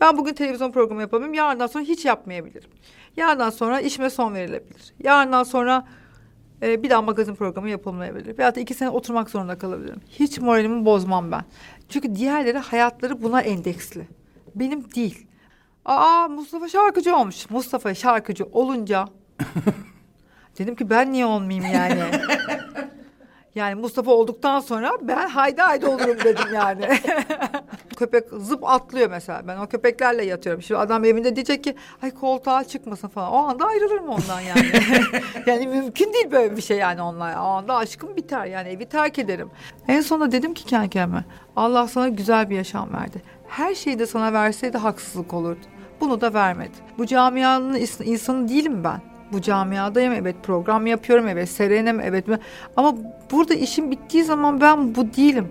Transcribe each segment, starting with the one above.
Ben bugün televizyon programı yapamıyorum. Yarından sonra hiç yapmayabilirim. Yarından sonra işime son verilebilir. Yarından sonra e, bir daha magazin programı yapılmayabilir. Veyahut da iki sene oturmak zorunda kalabilirim. Hiç moralimi bozmam ben. Çünkü diğerleri hayatları buna endeksli. Benim değil. Aa Mustafa şarkıcı olmuş. Mustafa şarkıcı olunca dedim ki ben niye olmayayım yani? Yani Mustafa olduktan sonra ben haydi haydi olurum dedim yani. Köpek zıp atlıyor mesela. Ben o köpeklerle yatıyorum. Şimdi adam evinde diyecek ki ay koltuğa çıkmasın falan. O anda ayrılırım ondan yani. yani mümkün değil böyle bir şey yani onlar. O anda aşkım biter yani evi terk ederim. En sonunda dedim ki kendi kendime Allah sana güzel bir yaşam verdi. Her şeyi de sana verseydi haksızlık olurdu. Bunu da vermedi. Bu camianın insanı değilim ben bu camiadayım evet program yapıyorum evet serenim evet ama burada işim bittiği zaman ben bu değilim.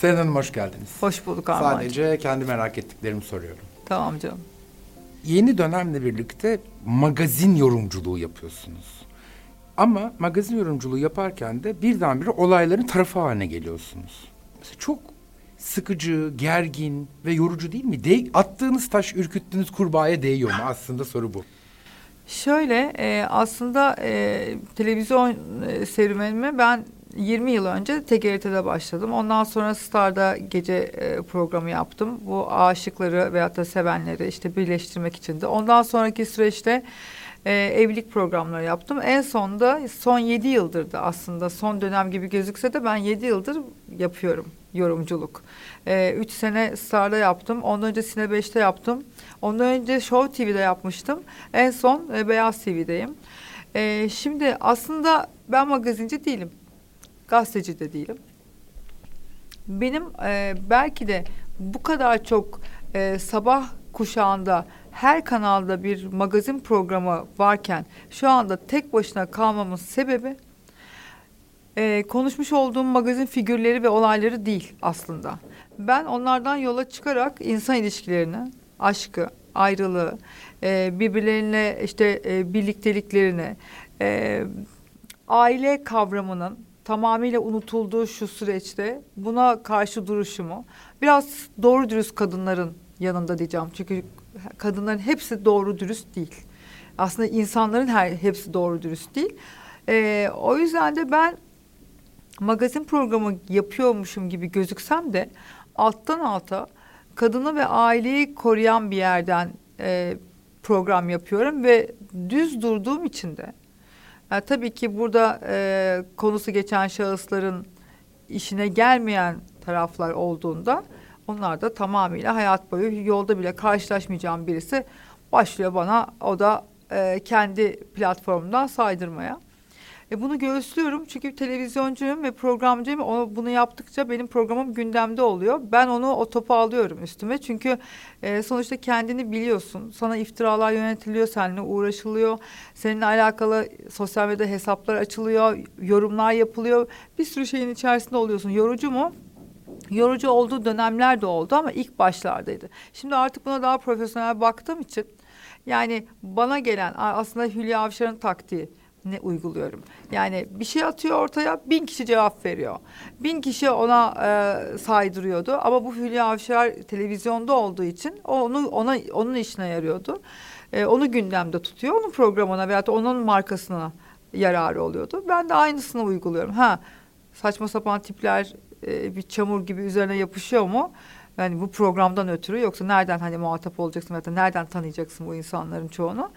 Seren Hanım hoş geldiniz. Hoş bulduk Armağan. Sadece kendi merak ettiklerimi soruyorum. Tamam canım. Yeni dönemle birlikte magazin yorumculuğu yapıyorsunuz. Ama magazin yorumculuğu yaparken de birdenbire olayların tarafı haline geliyorsunuz. Mesela çok sıkıcı, gergin ve yorucu değil mi? De attığınız taş ürküttüğünüz kurbağaya değiyor mu? Aslında soru bu. Şöyle e, aslında e, televizyon e, serüvenime ben 20 yıl önce TGRT'de başladım. Ondan sonra Star'da gece e, programı yaptım. Bu aşıkları veyahut da sevenleri işte birleştirmek için de. Ondan sonraki süreçte e, evlilik programları yaptım. En sonda son yedi yıldır da aslında son dönem gibi gözükse de ben yedi yıldır yapıyorum yorumculuk. E, üç sene Star'da yaptım. Ondan önce Sine 5'te yaptım. Ondan önce Show TV'de yapmıştım. En son e, Beyaz TV'deyim. E, şimdi aslında ben magazinci değilim. Gazeteci de değilim. Benim e, belki de bu kadar çok e, sabah kuşağında her kanalda bir magazin programı varken şu anda tek başına kalmamın sebebi e, konuşmuş olduğum magazin figürleri ve olayları değil aslında. Ben onlardan yola çıkarak insan ilişkilerini, aşkı, ayrılığı, e, birbirlerine işte e, birlikteliklerini, e, aile kavramının tamamıyla unutulduğu şu süreçte buna karşı duruşumu biraz doğru dürüst kadınların yanında diyeceğim. Çünkü kadınların hepsi doğru dürüst değil. Aslında insanların her hepsi doğru dürüst değil. Ee, o yüzden de ben magazin programı yapıyormuşum gibi gözüksem de alttan alta kadını ve aileyi koruyan bir yerden e, program yapıyorum ve düz durduğum için de yani tabii ki burada e, konusu geçen şahısların işine gelmeyen taraflar olduğunda onlar da tamamıyla hayat boyu yolda bile karşılaşmayacağım birisi başlıyor bana o da e, kendi platformundan saydırmaya. E bunu göğüslüyorum çünkü televizyoncuyum ve programcıyım. O, bunu yaptıkça benim programım gündemde oluyor. Ben onu o topu alıyorum üstüme. Çünkü e, sonuçta kendini biliyorsun. Sana iftiralar yönetiliyor, seninle uğraşılıyor. Seninle alakalı sosyal medya hesaplar açılıyor, yorumlar yapılıyor. Bir sürü şeyin içerisinde oluyorsun. Yorucu mu? Yorucu olduğu dönemler de oldu ama ilk başlardaydı. Şimdi artık buna daha profesyonel baktığım için yani bana gelen aslında Hülya Avşar'ın taktiği ne uyguluyorum. Yani bir şey atıyor ortaya bin kişi cevap veriyor. Bin kişi ona e, saydırıyordu ama bu Hülya Avşar televizyonda olduğu için onu ona onun işine yarıyordu. E, onu gündemde tutuyor. Onun programına veya onun markasına yararı oluyordu. Ben de aynısını uyguluyorum. Ha saçma sapan tipler e, bir çamur gibi üzerine yapışıyor mu? Yani bu programdan ötürü yoksa nereden hani muhatap olacaksın ya da nereden tanıyacaksın bu insanların çoğunu?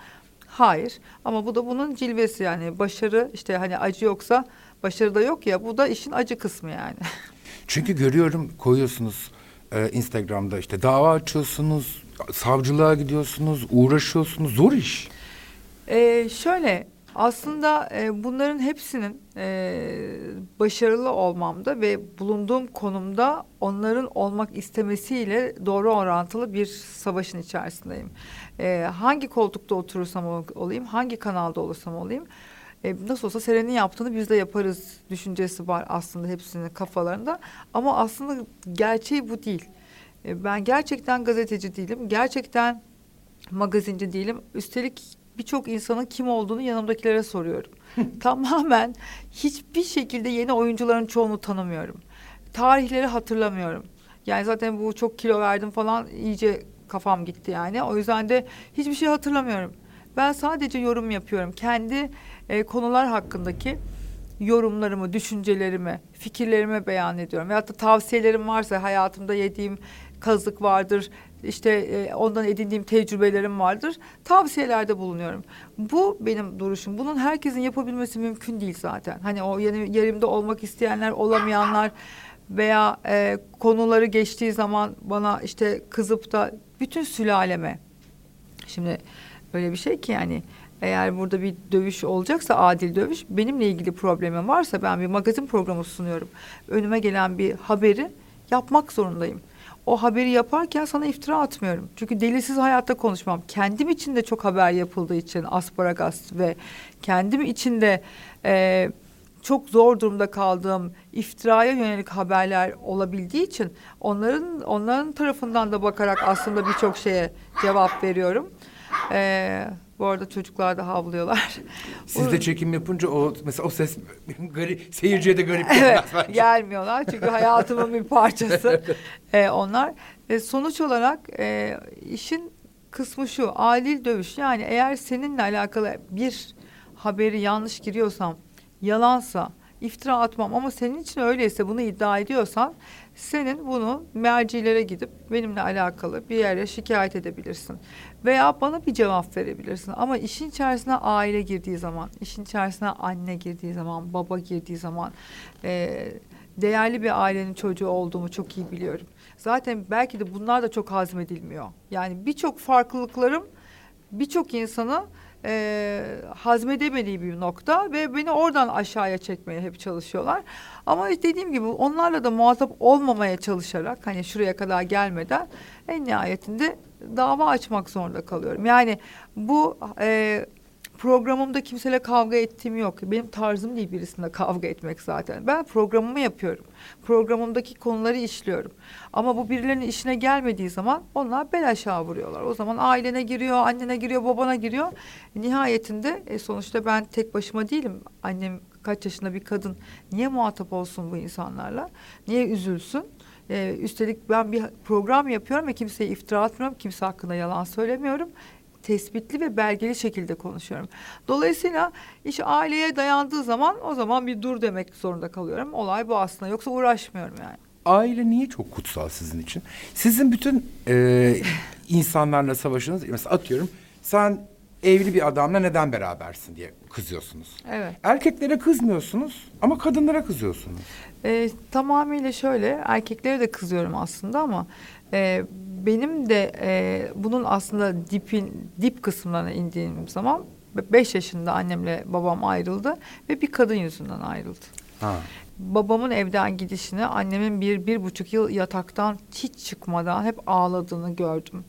Hayır ama bu da bunun cilvesi yani başarı işte hani acı yoksa başarı da yok ya bu da işin acı kısmı yani. Çünkü görüyorum koyuyorsunuz e, Instagram'da işte dava açıyorsunuz, savcılığa gidiyorsunuz, uğraşıyorsunuz zor iş. Ee, şöyle aslında e, bunların hepsinin e, başarılı olmamda ve bulunduğum konumda onların olmak istemesiyle doğru orantılı bir savaşın içerisindeyim. E, hangi koltukta oturursam olayım, hangi kanalda olursam olayım, e, nasıl olsa Seren'in yaptığını biz de yaparız düşüncesi var aslında hepsinin kafalarında. Ama aslında gerçeği bu değil. E, ben gerçekten gazeteci değilim, gerçekten magazinci değilim. Üstelik birçok insanın kim olduğunu yanımdakilere soruyorum. Tamamen hiçbir şekilde yeni oyuncuların çoğunu tanımıyorum. Tarihleri hatırlamıyorum. Yani zaten bu çok kilo verdim falan iyice kafam gitti yani. O yüzden de hiçbir şey hatırlamıyorum. Ben sadece yorum yapıyorum. Kendi e, konular hakkındaki yorumlarımı, düşüncelerimi, fikirlerimi beyan ediyorum. Veyahut da tavsiyelerim varsa hayatımda yediğim kazık vardır, işte e, ondan edindiğim tecrübelerim vardır. Tavsiyelerde bulunuyorum. Bu benim duruşum. Bunun herkesin yapabilmesi mümkün değil zaten. Hani o yerimde olmak isteyenler, olamayanlar veya e, konuları geçtiği zaman bana işte kızıp da bütün sülaleme. Şimdi öyle bir şey ki yani eğer burada bir dövüş olacaksa adil dövüş benimle ilgili problemim varsa ben bir magazin programı sunuyorum. Önüme gelen bir haberi yapmak zorundayım. O haberi yaparken sana iftira atmıyorum. Çünkü delilsiz hayatta konuşmam. Kendim için de çok haber yapıldığı için asparagas ve kendim için de e, çok zor durumda kaldığım iftiraya yönelik haberler olabildiği için onların onların tarafından da bakarak aslında birçok şeye cevap veriyorum. Ee, bu arada çocuklar da havlıyorlar. Siz de çekim yapınca o mesela o ses garip, seyirciye de garip Evet, bence. gelmiyorlar çünkü hayatımın bir parçası Ee, onlar. E, sonuç olarak e, işin kısmı şu, adil dövüş. Yani eğer seninle alakalı bir haberi yanlış giriyorsam, yalansa, iftira atmam ama senin için öyleyse bunu iddia ediyorsan senin bunu mercilere gidip benimle alakalı bir yere şikayet edebilirsin. Veya bana bir cevap verebilirsin. Ama işin içerisine aile girdiği zaman, işin içerisine anne girdiği zaman, baba girdiği zaman e, değerli bir ailenin çocuğu olduğumu çok iyi biliyorum. Zaten belki de bunlar da çok hazmedilmiyor. Yani birçok farklılıklarım birçok insanı e, hazmedemediği bir nokta ve beni oradan aşağıya çekmeye hep çalışıyorlar. Ama dediğim gibi onlarla da muhatap olmamaya çalışarak hani şuraya kadar gelmeden en nihayetinde dava açmak zorunda kalıyorum. Yani bu e, programımda kimseyle kavga ettiğim yok. Benim tarzım değil birisinde kavga etmek zaten. Ben programımı yapıyorum. Programımdaki konuları işliyorum. Ama bu birilerinin işine gelmediği zaman onlar bel aşağı vuruyorlar. O zaman ailene giriyor, annene giriyor, babana giriyor. Nihayetinde e, sonuçta ben tek başıma değilim. Annem kaç yaşında bir kadın. Niye muhatap olsun bu insanlarla? Niye üzülsün? Ee, üstelik ben bir program yapıyorum ve kimseye iftira atmıyorum. Kimse hakkında yalan söylemiyorum. Tespitli ve belgeli şekilde konuşuyorum. Dolayısıyla iş aileye dayandığı zaman o zaman bir dur demek zorunda kalıyorum. Olay bu aslında. Yoksa uğraşmıyorum yani. Aile niye çok kutsal sizin için? Sizin bütün e, insanlarla savaşınız mesela atıyorum sen evli bir adamla neden berabersin diye kızıyorsunuz. Evet. Erkeklere kızmıyorsunuz ama kadınlara kızıyorsunuz. E, tamamıyla şöyle erkeklere de kızıyorum aslında ama e, benim de e, bunun aslında dipin dip kısımlarına indiğim zaman beş yaşında annemle babam ayrıldı ve bir kadın yüzünden ayrıldı. Ha. Babamın evden gidişini annemin bir bir buçuk yıl yataktan hiç çıkmadan hep ağladığını gördüm.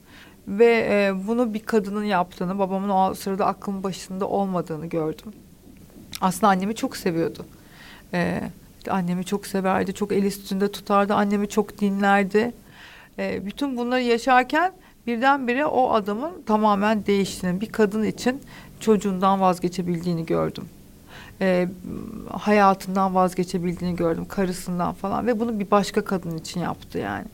Ve e, bunu bir kadının yaptığını, babamın o sırada aklım başında olmadığını gördüm. Aslında annemi çok seviyordu. E, annemi çok severdi, çok el üstünde tutardı, annemi çok dinlerdi. E, bütün bunları yaşarken birdenbire o adamın tamamen değiştiğini, bir kadın için çocuğundan vazgeçebildiğini gördüm. E, hayatından vazgeçebildiğini gördüm, karısından falan ve bunu bir başka kadın için yaptı yani.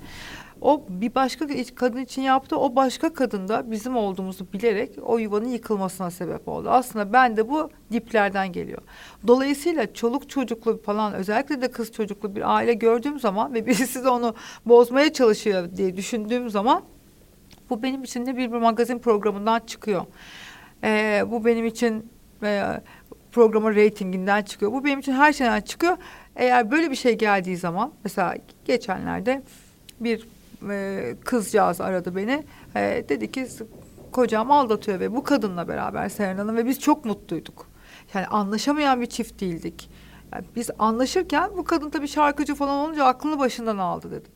O bir başka kadın için yaptı. O başka kadın da bizim olduğumuzu bilerek o yuvanın yıkılmasına sebep oldu. Aslında ben de bu diplerden geliyor. Dolayısıyla çoluk çocuklu falan özellikle de kız çocuklu bir aile gördüğüm zaman ve birisi de onu bozmaya çalışıyor diye düşündüğüm zaman bu benim için de bir, bir magazin programından çıkıyor. Ee, bu benim için e, programın reytinginden çıkıyor. Bu benim için her şeyden çıkıyor. Eğer böyle bir şey geldiği zaman mesela geçenlerde bir e, kızcağız aradı beni. E, dedi ki kocam aldatıyor ve bu kadınla beraber Seren Hanım ve biz çok mutluyduk. Yani anlaşamayan bir çift değildik. Yani biz anlaşırken bu kadın tabii şarkıcı falan olunca aklını başından aldı dedi.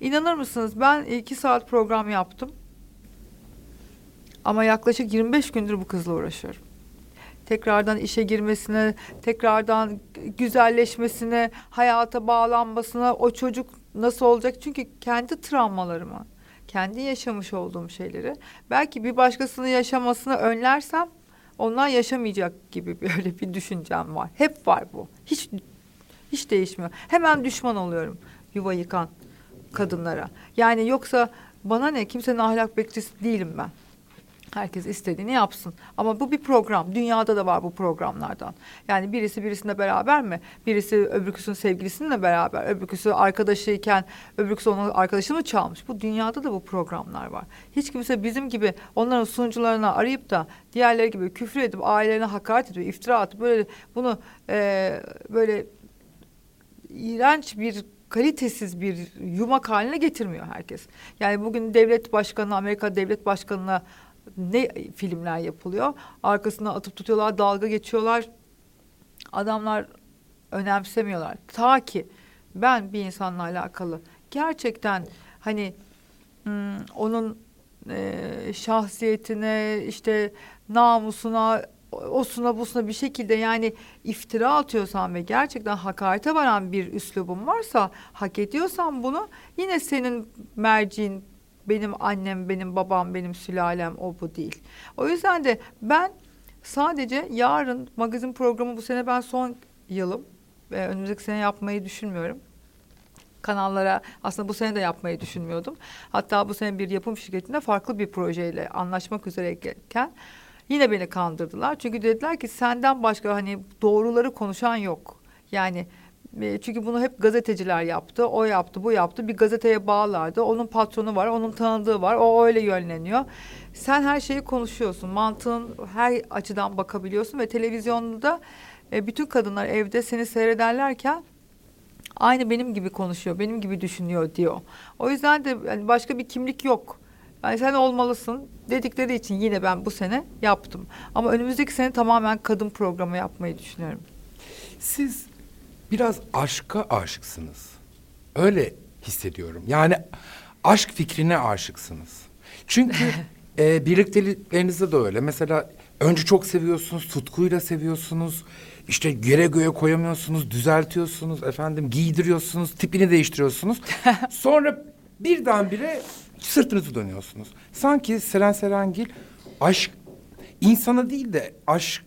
İnanır mısınız ben iki saat program yaptım. Ama yaklaşık 25 gündür bu kızla uğraşıyorum. Tekrardan işe girmesine, tekrardan güzelleşmesine, hayata bağlanmasına, o çocuk nasıl olacak? Çünkü kendi travmalarımı, kendi yaşamış olduğum şeyleri belki bir başkasının yaşamasını önlersem onlar yaşamayacak gibi böyle bir düşüncem var. Hep var bu. Hiç hiç değişmiyor. Hemen düşman oluyorum yuva yıkan kadınlara. Yani yoksa bana ne kimsenin ahlak bekçisi değilim ben. Herkes istediğini yapsın. Ama bu bir program. Dünyada da var bu programlardan. Yani birisi birisine beraber mi? Birisi öbürküsünün sevgilisinle beraber. Öbürküsü arkadaşıyken öbürküsü onun arkadaşını mı çalmış? Bu dünyada da bu programlar var. Hiç kimse bizim gibi onların sunucularına arayıp da diğerleri gibi küfür edip ailelerine hakaret edip iftira atıp böyle bunu e, böyle iğrenç bir kalitesiz bir yumak haline getirmiyor herkes. Yani bugün devlet başkanı, Amerika devlet başkanına ne filmler yapılıyor. Arkasına atıp tutuyorlar, dalga geçiyorlar. Adamlar önemsemiyorlar. Ta ki ben bir insanla alakalı gerçekten hani hmm, onun e, şahsiyetine işte namusuna osuna busuna bir şekilde yani iftira atıyorsan ve gerçekten hakarete varan bir üslubun varsa hak ediyorsan bunu yine senin merciin benim annem, benim babam, benim sülalem o bu değil. O yüzden de ben sadece yarın magazin programı bu sene ben son yılım. ve önümüzdeki sene yapmayı düşünmüyorum. Kanallara aslında bu sene de yapmayı düşünmüyordum. Hatta bu sene bir yapım şirketinde farklı bir projeyle anlaşmak üzereyken yine beni kandırdılar. Çünkü dediler ki senden başka hani doğruları konuşan yok. Yani çünkü bunu hep gazeteciler yaptı. O yaptı, bu yaptı. Bir gazeteye bağlardı. Onun patronu var, onun tanıdığı var. O öyle yönleniyor. Sen her şeyi konuşuyorsun. Mantığın her açıdan bakabiliyorsun ve televizyonda e, bütün kadınlar evde seni seyrederlerken aynı benim gibi konuşuyor, benim gibi düşünüyor diyor. O yüzden de yani başka bir kimlik yok. Yani sen olmalısın dedikleri için yine ben bu sene yaptım. Ama önümüzdeki sene tamamen kadın programı yapmayı düşünüyorum. Siz biraz aşka aşıksınız. Öyle hissediyorum. Yani aşk fikrine aşıksınız. Çünkü e, birlikteliklerinizde de öyle. Mesela önce çok seviyorsunuz, tutkuyla seviyorsunuz. İşte yere göğe koyamıyorsunuz, düzeltiyorsunuz, efendim giydiriyorsunuz, tipini değiştiriyorsunuz. Sonra birdenbire sırtınızı dönüyorsunuz. Sanki Seren Serengil aşk insana değil de aşk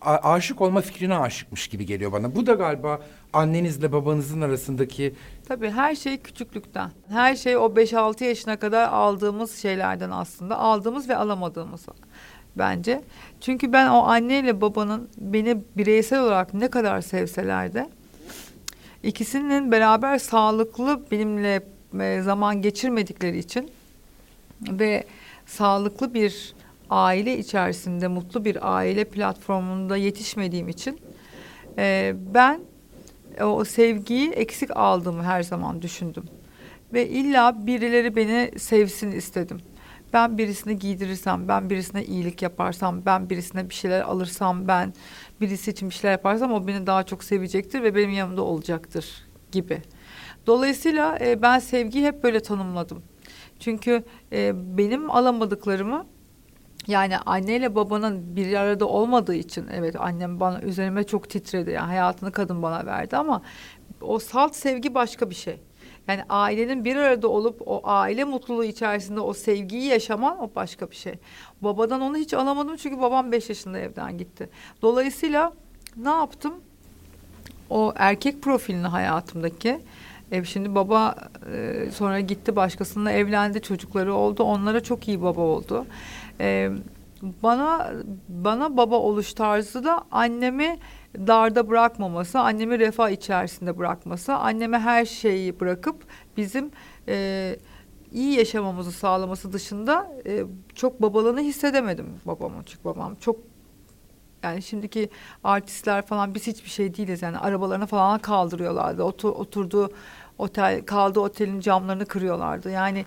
a- aşık olma fikrine aşıkmış gibi geliyor bana. Bu da galiba annenizle babanızın arasındaki Tabii her şey küçüklükten. Her şey o 5-6 yaşına kadar aldığımız şeylerden aslında. Aldığımız ve alamadığımız bence. Çünkü ben o anneyle babanın beni bireysel olarak ne kadar sevseler de ikisinin beraber sağlıklı benimle e, zaman geçirmedikleri için ve sağlıklı bir aile içerisinde mutlu bir aile platformunda yetişmediğim için e, ben o sevgiyi eksik aldığımı her zaman düşündüm. Ve illa birileri beni sevsin istedim. Ben birisini giydirirsem, ben birisine iyilik yaparsam, ben birisine bir şeyler alırsam, ben birisi için bir şeyler yaparsam o beni daha çok sevecektir ve benim yanımda olacaktır gibi. Dolayısıyla e, ben sevgiyi hep böyle tanımladım. Çünkü e, benim alamadıklarımı yani anneyle babanın bir arada olmadığı için evet annem bana üzerime çok titredi. Yani hayatını kadın bana verdi ama o salt sevgi başka bir şey. Yani ailenin bir arada olup o aile mutluluğu içerisinde o sevgiyi yaşaman o başka bir şey. Babadan onu hiç alamadım çünkü babam beş yaşında evden gitti. Dolayısıyla ne yaptım? O erkek profilini hayatımdaki e, şimdi baba e, sonra gitti başkasıyla evlendi çocukları oldu onlara çok iyi baba oldu. E, bana bana baba oluş tarzı da annemi darda bırakmaması, annemi refah içerisinde bırakması, anneme her şeyi bırakıp bizim e, iyi yaşamamızı sağlaması dışında e, çok babalığını hissedemedim babamın. Çünkü babam çok yani şimdiki artistler falan biz hiçbir şey değiliz yani arabalarını falan kaldırıyorlardı. Otur, oturduğu otel kaldığı otelin camlarını kırıyorlardı. Yani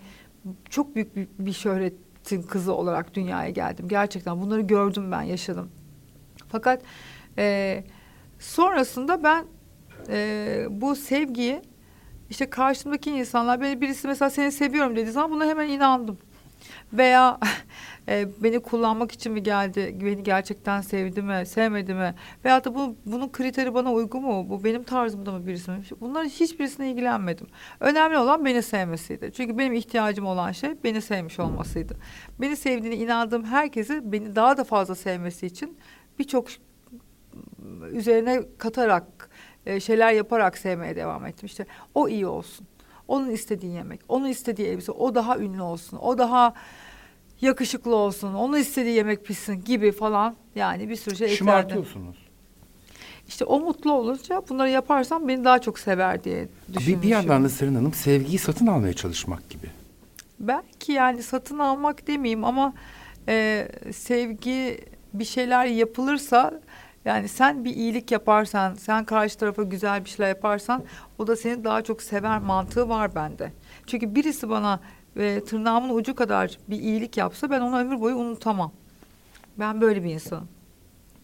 çok büyük bir, bir şöhretin kızı olarak dünyaya geldim. Gerçekten bunları gördüm ben yaşadım. Fakat e, sonrasında ben e, bu sevgiyi işte karşımdaki insanlar beni birisi mesela seni seviyorum dediği zaman buna hemen inandım. Veya e, beni kullanmak için mi geldi, beni gerçekten sevdi mi, sevmedi mi? Veyahut da bu, bunun kriteri bana uygun mu, bu benim tarzımda mı birisi mi? Bunların hiçbirisine ilgilenmedim. Önemli olan beni sevmesiydi. Çünkü benim ihtiyacım olan şey beni sevmiş olmasıydı. Beni sevdiğine inandığım herkesi beni daha da fazla sevmesi için birçok üzerine katarak, e, şeyler yaparak sevmeye devam ettim. İşte o iyi olsun. Onun istediği yemek, onun istediği elbise, o daha ünlü olsun, o daha yakışıklı olsun, onun istediği yemek pişsin gibi falan yani bir sürü şey eklerdim. Şımartıyorsunuz. İşte o mutlu olunca bunları yaparsam beni daha çok sever diye düşünmüşüm. Bir, bir yandan da Seren Hanım sevgiyi satın almaya çalışmak gibi. Belki yani satın almak demeyeyim ama e, sevgi bir şeyler yapılırsa yani sen bir iyilik yaparsan, sen karşı tarafa güzel bir şeyler yaparsan o da seni daha çok sever mantığı var bende. Çünkü birisi bana e, tırnağımın ucu kadar bir iyilik yapsa ben onu ömür boyu unutamam. Ben böyle bir insanım.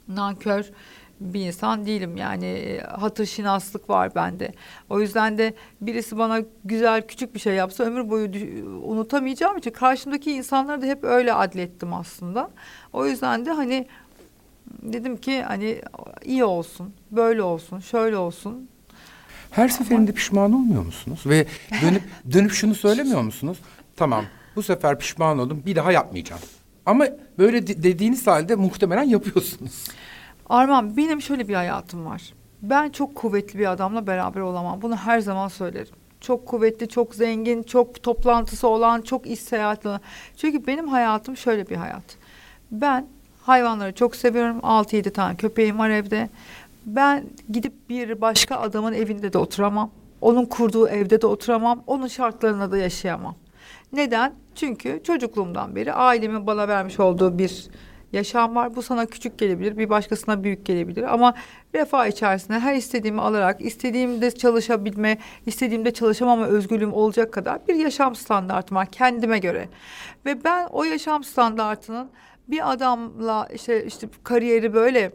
Nankör bir insan değilim yani e, hatır şinaslık var bende. O yüzden de birisi bana güzel küçük bir şey yapsa ömür boyu unutamayacağım için karşımdaki insanları da hep öyle adlettim aslında. O yüzden de hani dedim ki hani iyi olsun, böyle olsun, şöyle olsun. Her seferinde pişman olmuyor musunuz? Ve dönüp dönüp şunu söylemiyor musunuz? Tamam bu sefer pişman oldum bir daha yapmayacağım. Ama böyle de- dediğiniz halde muhtemelen yapıyorsunuz. Arman benim şöyle bir hayatım var. Ben çok kuvvetli bir adamla beraber olamam. Bunu her zaman söylerim. Çok kuvvetli, çok zengin, çok toplantısı olan, çok iş seyahatli olan. Çünkü benim hayatım şöyle bir hayat. Ben hayvanları çok seviyorum. 6-7 tane köpeğim var evde. Ben gidip bir başka adamın evinde de oturamam. Onun kurduğu evde de oturamam. Onun şartlarında da yaşayamam. Neden? Çünkü çocukluğumdan beri ailemin bana vermiş olduğu bir yaşam var. Bu sana küçük gelebilir, bir başkasına büyük gelebilir ama refah içerisinde her istediğimi alarak, istediğimde çalışabilme, istediğimde çalışamama özgürlüğüm olacak kadar bir yaşam standartım var kendime göre. Ve ben o yaşam standartının bir adamla işte işte kariyeri böyle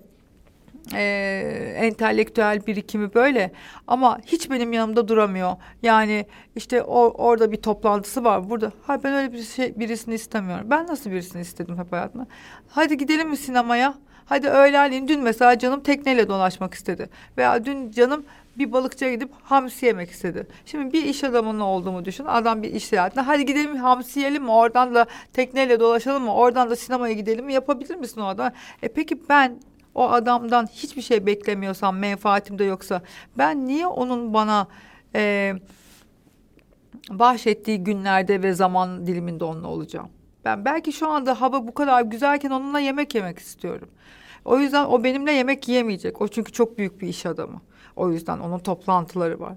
e, entelektüel birikimi böyle ama hiç benim yanımda duramıyor. Yani işte o, orada bir toplantısı var burada. Ha ben öyle bir şey birisini istemiyorum. Ben nasıl birisini istedim hep hayatımda? Hadi gidelim mi sinemaya? Hadi öğlenleyin dün mesela canım tekneyle dolaşmak istedi. Veya dün canım bir balıkçıya gidip hamsi yemek istedi. Şimdi bir iş adamının olduğumu düşün. Adam bir iş seyahatine. Hadi gidelim hamsi yiyelim mi? Oradan da tekneyle dolaşalım mı? Oradan da sinemaya gidelim mi? Yapabilir misin o adam? E peki ben o adamdan hiçbir şey beklemiyorsam, menfaatim de yoksa ben niye onun bana e, bahşettiği günlerde ve zaman diliminde onunla olacağım? Ben belki şu anda hava bu kadar güzelken onunla yemek yemek istiyorum. O yüzden o benimle yemek yiyemeyecek. O çünkü çok büyük bir iş adamı. O yüzden onun toplantıları var.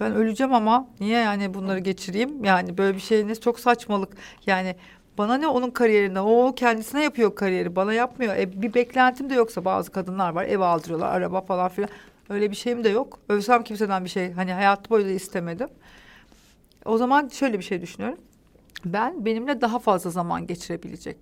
Ben öleceğim ama niye yani bunları geçireyim? Yani böyle bir şey ne çok saçmalık. Yani bana ne onun kariyerinde? O kendisine yapıyor kariyeri. Bana yapmıyor. E, bir beklentim de yoksa bazı kadınlar var. Ev aldırıyorlar, araba falan filan. Öyle bir şeyim de yok. Övsem kimseden bir şey. Hani hayat boyu da istemedim. O zaman şöyle bir şey düşünüyorum. Ben benimle daha fazla zaman geçirebilecek.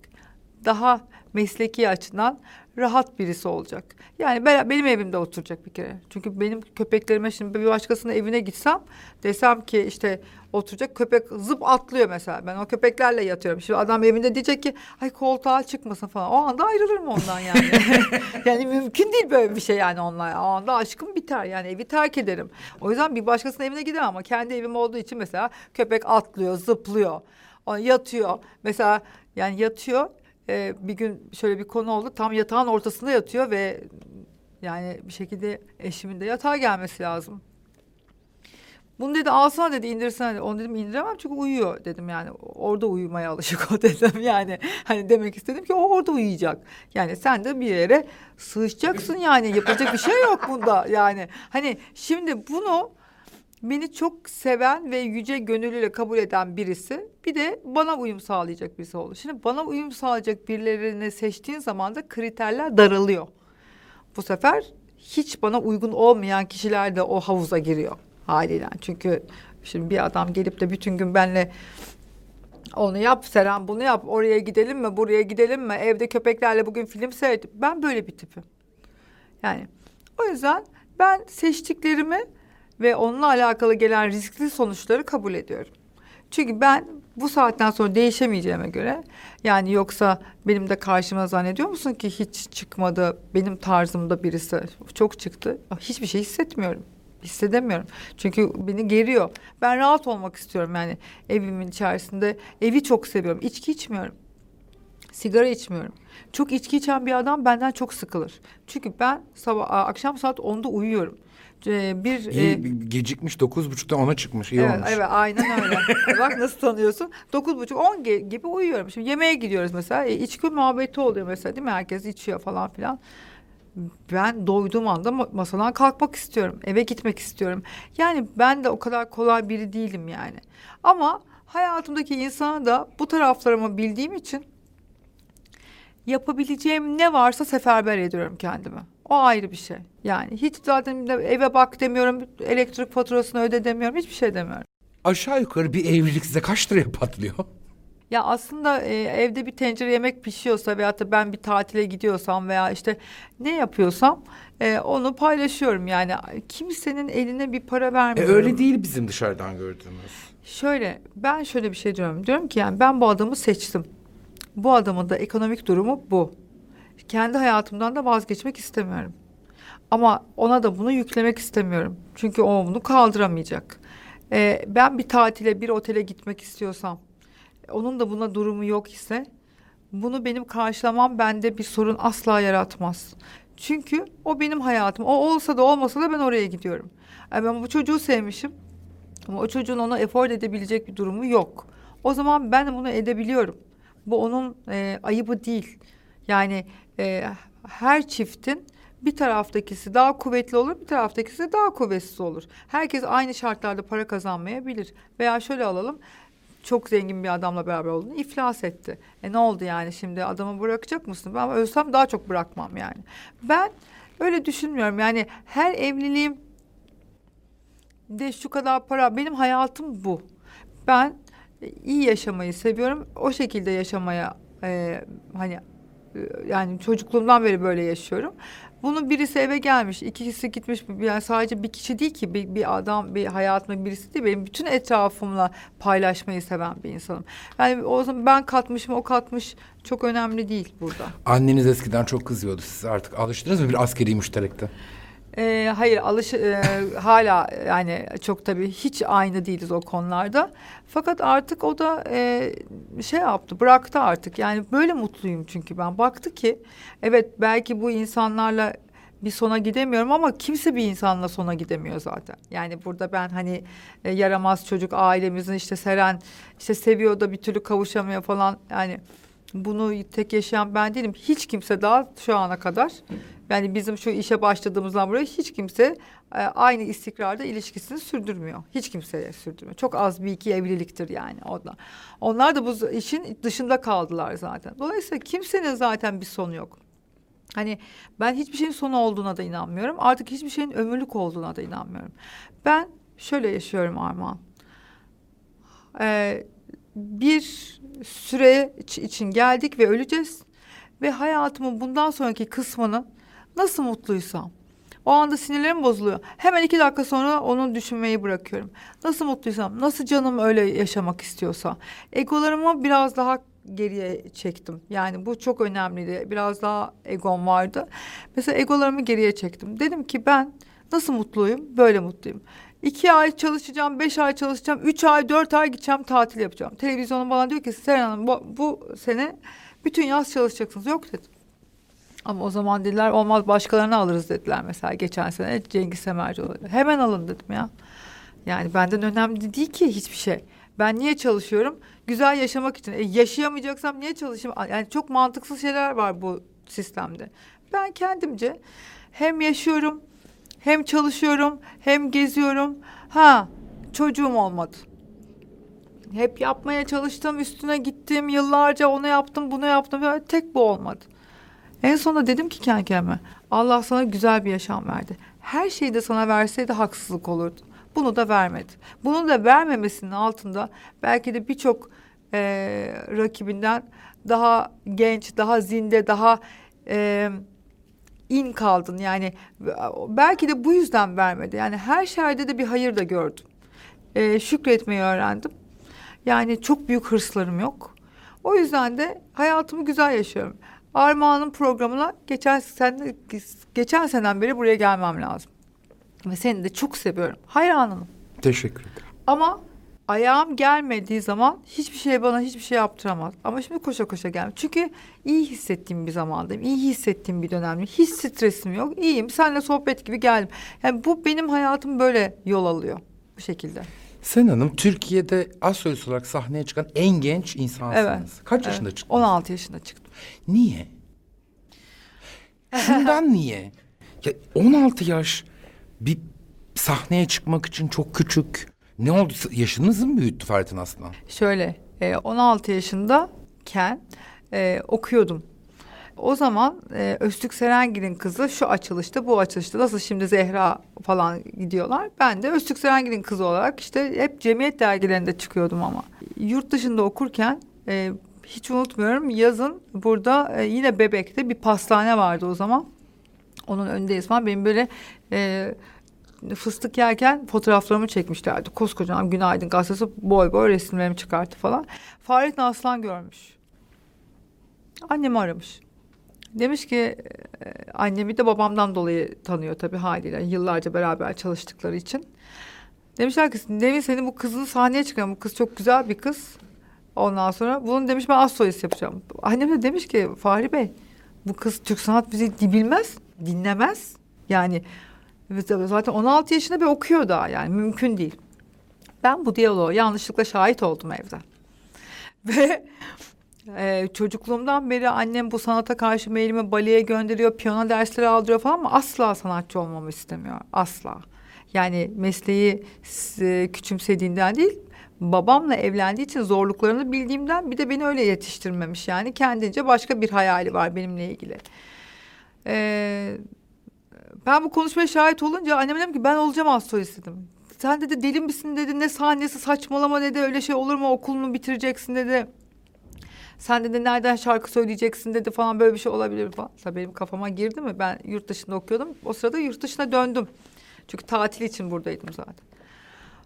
Daha mesleki açıdan rahat birisi olacak. Yani ben, benim evimde oturacak bir kere. Çünkü benim köpeklerime şimdi bir başkasının evine gitsem desem ki işte oturacak köpek zıp atlıyor mesela. Ben o köpeklerle yatıyorum. Şimdi adam evinde diyecek ki ay koltuğa çıkmasın falan. O anda ayrılırım ondan yani. yani mümkün değil böyle bir şey yani onunla. O anda aşkım biter yani evi terk ederim. O yüzden bir başkasının evine gidemem ama kendi evim olduğu için mesela köpek atlıyor, zıplıyor, yatıyor. Mesela yani yatıyor e, bir gün şöyle bir konu oldu. Tam yatağın ortasında yatıyor ve yani bir şekilde eşimin de yatağa gelmesi lazım. Bunu dedi alsana dedi indirsene dedi. Onu dedim indiremem çünkü uyuyor dedim yani. Orada uyumaya alışık o dedim yani. Hani demek istedim ki o orada uyuyacak. Yani sen de bir yere sığışacaksın yani. Yapacak bir şey yok bunda yani. Hani şimdi bunu beni çok seven ve yüce gönüllüyle kabul eden birisi bir de bana uyum sağlayacak birisi oldu. Şimdi bana uyum sağlayacak birilerini seçtiğin zaman da kriterler daralıyor. Bu sefer hiç bana uygun olmayan kişiler de o havuza giriyor haliyle. Çünkü şimdi bir adam gelip de bütün gün benle onu yap Seren bunu yap oraya gidelim mi buraya gidelim mi evde köpeklerle bugün film seyret. Ben böyle bir tipim. Yani o yüzden ben seçtiklerimi ve onunla alakalı gelen riskli sonuçları kabul ediyorum. Çünkü ben bu saatten sonra değişemeyeceğime göre yani yoksa benim de karşıma zannediyor musun ki hiç çıkmadı benim tarzımda birisi çok çıktı? Hiçbir şey hissetmiyorum hissedemiyorum. Çünkü beni geriyor. Ben rahat olmak istiyorum yani evimin içerisinde. Evi çok seviyorum içki içmiyorum sigara içmiyorum. Çok içki içen bir adam benden çok sıkılır. Çünkü ben sabah akşam saat 10'da uyuyorum e, bir İyi, e, gecikmiş dokuz buçukta ona çıkmış. iyi evet, olmuş. evet aynen öyle. Bak nasıl tanıyorsun? Dokuz buçuk on gibi uyuyorum. Şimdi yemeğe gidiyoruz mesela. E, içki muhabbeti oluyor mesela değil mi? Herkes içiyor falan filan. Ben doyduğum anda ma- masadan kalkmak istiyorum. Eve gitmek istiyorum. Yani ben de o kadar kolay biri değilim yani. Ama hayatımdaki insana da bu taraflarımı bildiğim için yapabileceğim ne varsa seferber ediyorum kendimi. O ayrı bir şey. Yani hiç zaten eve bak demiyorum, elektrik faturasını öde demiyorum, hiçbir şey demiyorum. Aşağı yukarı bir evlilik size kaç liraya patlıyor? Ya aslında e, evde bir tencere yemek pişiyorsa veyahut da ben bir tatile gidiyorsam veya işte ne yapıyorsam e, onu paylaşıyorum. Yani kimsenin eline bir para E, vermiyorum. öyle değil bizim dışarıdan gördüğümüz. Şöyle ben şöyle bir şey diyorum. Diyorum ki yani ben bu adamı seçtim. Bu adamın da ekonomik durumu bu. Kendi hayatımdan da vazgeçmek istemiyorum. Ama ona da bunu yüklemek istemiyorum. Çünkü o bunu kaldıramayacak. Ee, ben bir tatile, bir otele gitmek istiyorsam, onun da buna durumu yok ise, bunu benim karşılamam bende bir sorun asla yaratmaz. Çünkü o benim hayatım. O olsa da olmasa da ben oraya gidiyorum. Yani ben bu çocuğu sevmişim. Ama o çocuğun ona efor edebilecek bir durumu yok. O zaman ben bunu edebiliyorum. Bu onun e, ayıbı değil. Yani e, her çiftin bir taraftakisi daha kuvvetli olur, bir taraftakisi daha kuvvetsiz olur. Herkes aynı şartlarda para kazanmayabilir. Veya şöyle alalım, çok zengin bir adamla beraber olduğunu iflas etti. E ne oldu yani şimdi adamı bırakacak mısın? Ben ölsem daha çok bırakmam yani. Ben öyle düşünmüyorum. Yani her evliliğim de şu kadar para benim hayatım bu. Ben e, iyi yaşamayı seviyorum. O şekilde yaşamaya e, hani yani çocukluğumdan beri böyle yaşıyorum. Bunu birisi eve gelmiş, ikisi gitmiş. Yani sadece bir kişi değil ki bir, bir adam, bir hayatımda birisi değil. Benim bütün etrafımla paylaşmayı seven bir insanım. Yani o zaman ben katmışım, o katmış çok önemli değil burada. Anneniz eskiden çok kızıyordu size artık. Alıştınız mı bir askeri müşterekte? Ee, hayır alış e, hala yani çok tabii hiç aynı değiliz o konularda. Fakat artık o da e, şey yaptı bıraktı artık. Yani böyle mutluyum çünkü ben baktı ki evet belki bu insanlarla bir sona gidemiyorum ama kimse bir insanla sona gidemiyor zaten. Yani burada ben hani e, yaramaz çocuk ailemizin işte Seren işte seviyor da bir türlü kavuşamıyor falan yani bunu tek yaşayan ben değilim. Hiç kimse daha şu ana kadar yani bizim şu işe başladığımızdan buraya hiç kimse e, aynı istikrarda ilişkisini sürdürmüyor. Hiç kimseye sürdürmüyor. Çok az bir iki evliliktir yani onlar. Onlar da bu işin dışında kaldılar zaten. Dolayısıyla kimsenin zaten bir sonu yok. Hani ben hiçbir şeyin sonu olduğuna da inanmıyorum. Artık hiçbir şeyin ömürlük olduğuna da inanmıyorum. Ben şöyle yaşıyorum Armağan. Ee, bir süre için geldik ve öleceğiz. Ve hayatımın bundan sonraki kısmını nasıl mutluysam. O anda sinirlerim bozuluyor. Hemen iki dakika sonra onu düşünmeyi bırakıyorum. Nasıl mutluysam, nasıl canım öyle yaşamak istiyorsa. Egolarımı biraz daha geriye çektim. Yani bu çok önemliydi. Biraz daha egom vardı. Mesela egolarımı geriye çektim. Dedim ki ben nasıl mutluyum? Böyle mutluyum. İki ay çalışacağım, beş ay çalışacağım, üç ay, dört ay gideceğim tatil yapacağım. Televizyonun bana diyor ki Seren Hanım bu, bu sene bütün yaz çalışacaksınız. Yok dedim. Ama o zaman dediler olmaz başkalarını alırız dediler mesela geçen sene Cengiz Semercioğlu. Hemen alın dedim ya. Yani benden önemli değil ki hiçbir şey. Ben niye çalışıyorum? Güzel yaşamak için. E, yaşayamayacaksam niye çalışayım? Yani çok mantıksız şeyler var bu sistemde. Ben kendimce hem yaşıyorum, hem çalışıyorum, hem geziyorum. Ha, çocuğum olmadı. Hep yapmaya çalıştım, üstüne gittim, yıllarca onu yaptım, bunu yaptım. Böyle tek bu olmadı. En sonunda dedim ki kendi kendime Allah sana güzel bir yaşam verdi. Her şeyi de sana verseydi haksızlık olurdu. Bunu da vermedi. Bunu da vermemesinin altında belki de birçok e, rakibinden daha genç, daha zinde, daha e, in kaldın. Yani belki de bu yüzden vermedi. Yani her şerde de bir hayır da gördüm. E, şükretmeyi öğrendim. Yani çok büyük hırslarım yok. O yüzden de hayatımı güzel yaşıyorum. Armağan'ın programına geçen sene, geçen seneden beri buraya gelmem lazım. Ve seni de çok seviyorum. Hayranım. Teşekkür ederim. Ama ayağım gelmediği zaman hiçbir şey bana hiçbir şey yaptıramaz. Ama şimdi koşa koşa geldim. Çünkü iyi hissettiğim bir zamandayım. İyi hissettiğim bir dönemdeyim. Hiç stresim yok. İyiyim. Seninle sohbet gibi geldim. Yani bu benim hayatım böyle yol alıyor. Bu şekilde. Sen Hanım Türkiye'de az solist olarak sahneye çıkan en genç insansınız. Evet. Kaç Evet. yaşında çıktınız? 16 yaşında çıktım. Niye? Şundan niye? Ya 16 yaş bir sahneye çıkmak için çok küçük. Ne oldu? Yaşınızı mı büyüttü Fahrettin Aslan? Şöyle e, 16 yaşındayken e, okuyordum. O zaman e, Öztürk Serengil'in kızı şu açılışta bu açılışta nasıl şimdi Zehra falan gidiyorlar. Ben de Öztürk Serengil'in kızı olarak işte hep cemiyet dergilerinde çıkıyordum ama. Yurt dışında okurken e, hiç unutmuyorum yazın burada e, yine Bebek'te bir pastane vardı o zaman. Onun önündeyiz falan benim böyle e, fıstık yerken fotoğraflarımı çekmişlerdi. Koskocaman Günaydın gazetesi boy boy resimlerimi çıkarttı falan. Fahrettin Aslan görmüş. Annemi aramış. Demiş ki e, annemi de babamdan dolayı tanıyor tabii haliyle. Yıllarca beraber çalıştıkları için. Demişler ki Nevin senin bu kızını sahneye çıkan bu kız çok güzel bir kız. Ondan sonra bunu demiş ben az yapacağım. Annem de demiş ki Fahri Bey bu kız Türk sanat müziği bilmez, dinlemez. Yani zaten 16 yaşında bir okuyor daha yani mümkün değil. Ben bu diyaloğa yanlışlıkla şahit oldum evde. Ve e, çocukluğumdan beri annem bu sanata karşı meylimi baleye gönderiyor, piyano dersleri aldırıyor falan ama asla sanatçı olmamı istemiyor. Asla. Yani mesleği e, küçümsediğinden değil, babamla evlendiği için zorluklarını bildiğimden bir de beni öyle yetiştirmemiş. Yani kendince başka bir hayali var benimle ilgili. Eee ben bu konuşmaya şahit olunca anneme dedim ki ben olacağım astrolist dedim. Sen dedi deli misin dedi ne sahnesi saçmalama dedi öyle şey olur mu okulunu bitireceksin dedi. Sen dedi nereden şarkı söyleyeceksin dedi falan böyle bir şey olabilir falan. Tabii benim kafama girdi mi ben yurt dışında okuyordum. O sırada yurt dışına döndüm. Çünkü tatil için buradaydım zaten.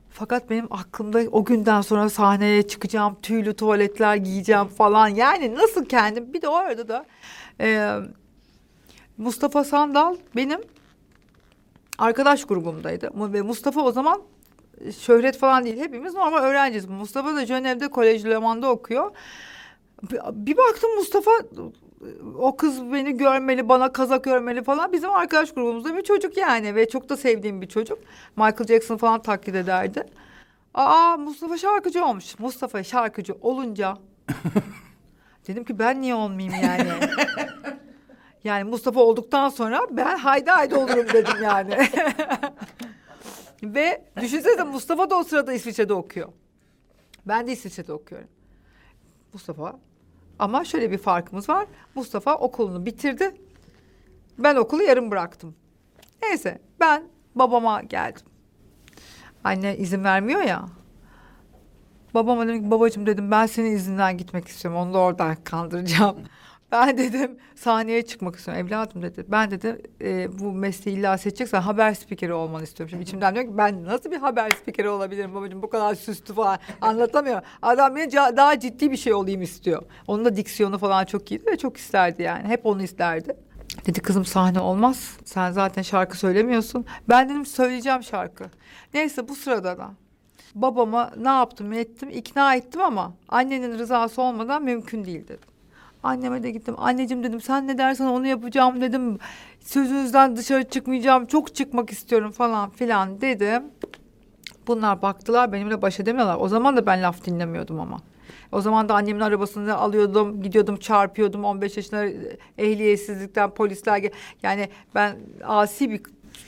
Fakat benim aklımda o günden sonra sahneye çıkacağım, tüylü tuvaletler giyeceğim falan. Yani nasıl kendim? Bir de o arada da e, Mustafa Sandal benim arkadaş grubumdaydı. Ve Mustafa o zaman şöhret falan değil. Hepimiz normal öğrenciyiz. Mustafa da Cenev'de Kolej Leman'da okuyor. Bir baktım Mustafa o kız beni görmeli, bana kazak örmeli falan. Bizim arkadaş grubumuzda bir çocuk yani ve çok da sevdiğim bir çocuk. Michael Jackson falan taklit ederdi. Aa Mustafa şarkıcı olmuş. Mustafa şarkıcı olunca dedim ki ben niye olmayayım yani? Yani Mustafa olduktan sonra ben haydi haydi olurum dedim yani. Ve düşünsene Mustafa da o sırada İsviçre'de okuyor. Ben de İsviçre'de okuyorum. Mustafa ama şöyle bir farkımız var. Mustafa okulunu bitirdi. Ben okulu yarım bıraktım. Neyse ben babama geldim. Anne izin vermiyor ya. Babama dedim babacığım dedim ben senin izinden gitmek istiyorum. Onu da oradan kandıracağım. Ben dedim sahneye çıkmak istiyorum. Evladım dedi. Ben dedi e, bu mesleği illa seçeceksen haber spikeri olmanı istiyorum. Şimdi içimden diyor ki ben nasıl bir haber spikeri olabilirim babacığım bu kadar süslü falan anlatamıyor. Adam beni daha ciddi bir şey olayım istiyor. Onun da diksiyonu falan çok iyiydi ve çok isterdi yani. Hep onu isterdi. Dedi kızım sahne olmaz. Sen zaten şarkı söylemiyorsun. Ben dedim söyleyeceğim şarkı. Neyse bu sırada da babama ne yaptım ettim ikna ettim ama annenin rızası olmadan mümkün değil dedim. Anneme de gittim. Anneciğim dedim sen ne dersen onu yapacağım dedim. Sözünüzden dışarı çıkmayacağım. Çok çıkmak istiyorum falan filan dedim. Bunlar baktılar benimle baş edemiyorlar. O zaman da ben laf dinlemiyordum ama. O zaman da annemin arabasını alıyordum, gidiyordum, çarpıyordum. 15 yaşında ehliyetsizlikten polisler gel- yani ben asi bir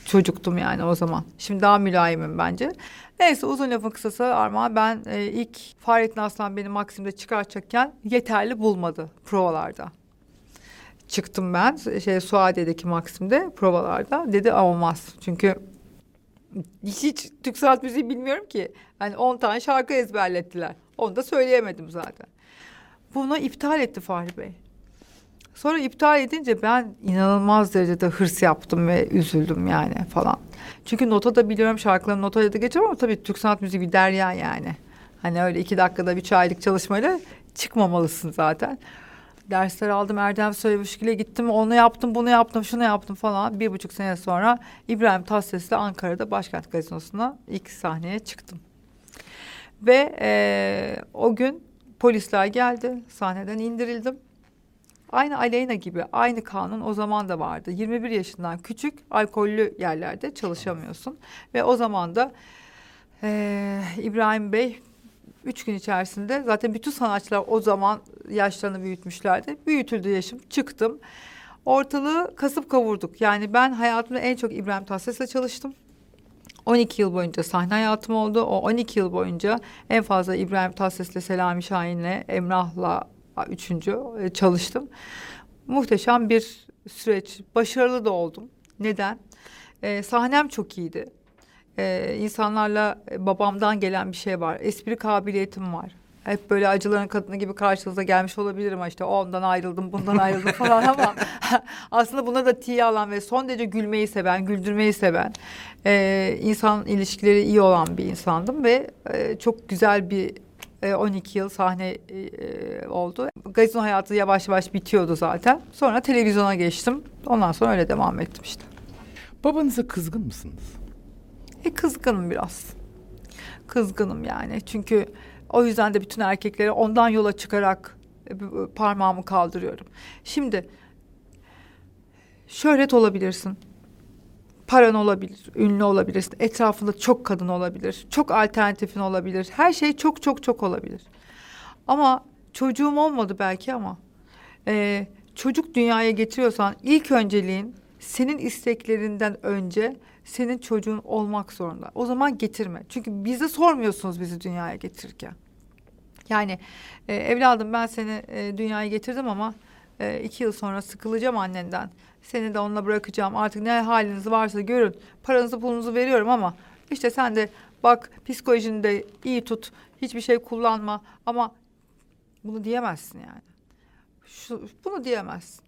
çocuktum yani o zaman. Şimdi daha mülayimim bence. Neyse uzun lafın kısası Armağan ben e, ilk Fahrettin Aslan beni Maksim'de çıkartacakken yeterli bulmadı provalarda. Çıktım ben şey Suadiye'deki Maksim'de provalarda. Dedi olmaz. Çünkü hiç Türk sanat müziği bilmiyorum ki. Hani 10 tane şarkı ezberlettiler. Onu da söyleyemedim zaten. Bunu iptal etti Fahri Bey. Sonra iptal edince ben inanılmaz derecede hırs yaptım ve üzüldüm yani falan. Çünkü nota da biliyorum şarkıların notayla da geçer ama tabii Türk sanat müziği bir derya yani. Hani öyle iki dakikada bir aylık çalışmayla çıkmamalısın zaten. Dersler aldım Erdem Söylemişgil'e gittim onu yaptım bunu yaptım şunu yaptım falan. Bir buçuk sene sonra İbrahim Tatlıses'le Ankara'da Başkent Gazinosu'na ilk sahneye çıktım. Ve e, o gün polisler geldi. Sahneden indirildim. Aynı Aleyna gibi aynı kanun o zaman da vardı. 21 yaşından küçük alkollü yerlerde çalışamıyorsun. Ve o zaman da e, İbrahim Bey üç gün içerisinde zaten bütün sanatçılar o zaman yaşlarını büyütmüşlerdi. Büyütüldü yaşım çıktım. Ortalığı kasıp kavurduk. Yani ben hayatımda en çok İbrahim Tatlıses'le çalıştım. 12 yıl boyunca sahne hayatım oldu. O 12 yıl boyunca en fazla İbrahim Tatlıses'le, Selami Şahin'le, Emrah'la üçüncü e, çalıştım. Muhteşem bir süreç. Başarılı da oldum. Neden? Ee, sahnem çok iyiydi. Ee, insanlarla e, babamdan gelen bir şey var. Espri kabiliyetim var. Hep böyle acıların kadını gibi karşınıza gelmiş olabilirim. işte ondan ayrıldım, bundan ayrıldım falan ama aslında buna da tiye alan ve son derece gülmeyi seven, güldürmeyi seven, e, insan ilişkileri iyi olan bir insandım ve e, çok güzel bir 12 e, yıl sahne e, oldu. Gazino hayatı yavaş yavaş bitiyordu zaten. Sonra televizyona geçtim. Ondan sonra öyle devam ettim işte. Babanıza kızgın mısınız? E kızgınım biraz. Kızgınım yani. Çünkü o yüzden de bütün erkekleri ondan yola çıkarak e, parmağımı kaldırıyorum. Şimdi şöhret olabilirsin paran olabilir, ünlü olabilirsin, etrafında çok kadın olabilir, çok alternatifin olabilir. Her şey çok çok çok olabilir. Ama çocuğum olmadı belki ama e, çocuk dünyaya getiriyorsan ilk önceliğin senin isteklerinden önce senin çocuğun olmak zorunda. O zaman getirme. Çünkü bize sormuyorsunuz bizi dünyaya getirirken. Yani e, evladım ben seni e, dünyaya getirdim ama e, iki yıl sonra sıkılacağım annenden. Seni de onunla bırakacağım. Artık ne haliniz varsa görün. Paranızı pulunuzu veriyorum ama işte sen de bak psikolojini de iyi tut. Hiçbir şey kullanma ama bunu diyemezsin yani. Şu, bunu diyemezsin.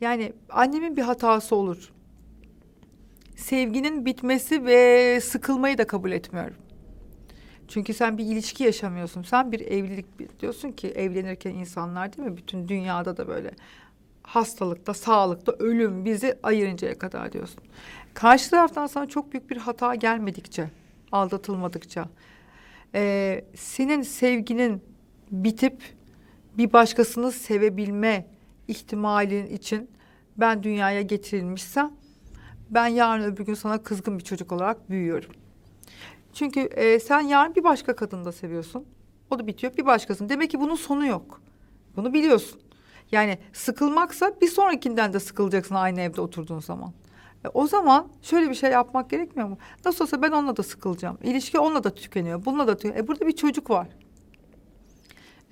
Yani annemin bir hatası olur. Sevginin bitmesi ve sıkılmayı da kabul etmiyorum. Çünkü sen bir ilişki yaşamıyorsun. Sen bir evlilik diyorsun ki evlenirken insanlar değil mi? Bütün dünyada da böyle hastalıkta, sağlıkta, ölüm bizi ayırıncaya kadar diyorsun. Karşı taraftan sana çok büyük bir hata gelmedikçe, aldatılmadıkça, e, senin sevginin bitip bir başkasını sevebilme ihtimalin için ben dünyaya getirilmişsem ben yarın öbür gün sana kızgın bir çocuk olarak büyüyorum. Çünkü e, sen yarın bir başka kadını da seviyorsun. O da bitiyor bir başkasını. Demek ki bunun sonu yok. Bunu biliyorsun. Yani sıkılmaksa bir sonrakinden de sıkılacaksın aynı evde oturduğun zaman. E, o zaman şöyle bir şey yapmak gerekmiyor mu? Nasıl olsa ben onunla da sıkılacağım. İlişki onunla da tükeniyor. Bununla da tükeniyor. E burada bir çocuk var.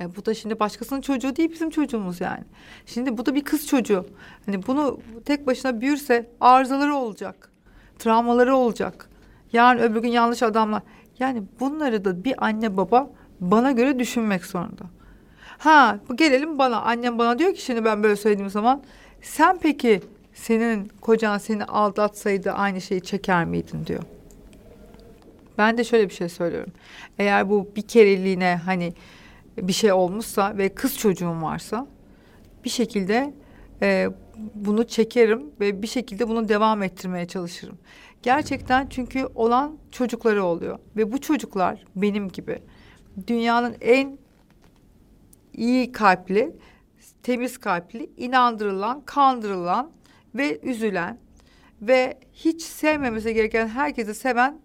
E, bu da şimdi başkasının çocuğu değil bizim çocuğumuz yani. Şimdi bu da bir kız çocuğu. Hani bunu tek başına büyürse arızaları olacak. Travmaları olacak. Yarın öbür gün yanlış adamlar. Yani bunları da bir anne baba bana göre düşünmek zorunda. Ha bu gelelim bana. Annem bana diyor ki şimdi ben böyle söylediğim zaman sen peki senin kocan seni aldatsaydı aynı şeyi çeker miydin diyor. Ben de şöyle bir şey söylüyorum. Eğer bu bir kereliğine hani bir şey olmuşsa ve kız çocuğum varsa bir şekilde e, bunu çekerim ve bir şekilde bunu devam ettirmeye çalışırım. Gerçekten çünkü olan çocukları oluyor ve bu çocuklar benim gibi dünyanın en iyi kalpli, temiz kalpli, inandırılan, kandırılan ve üzülen ve hiç sevmemesi gereken herkesi seven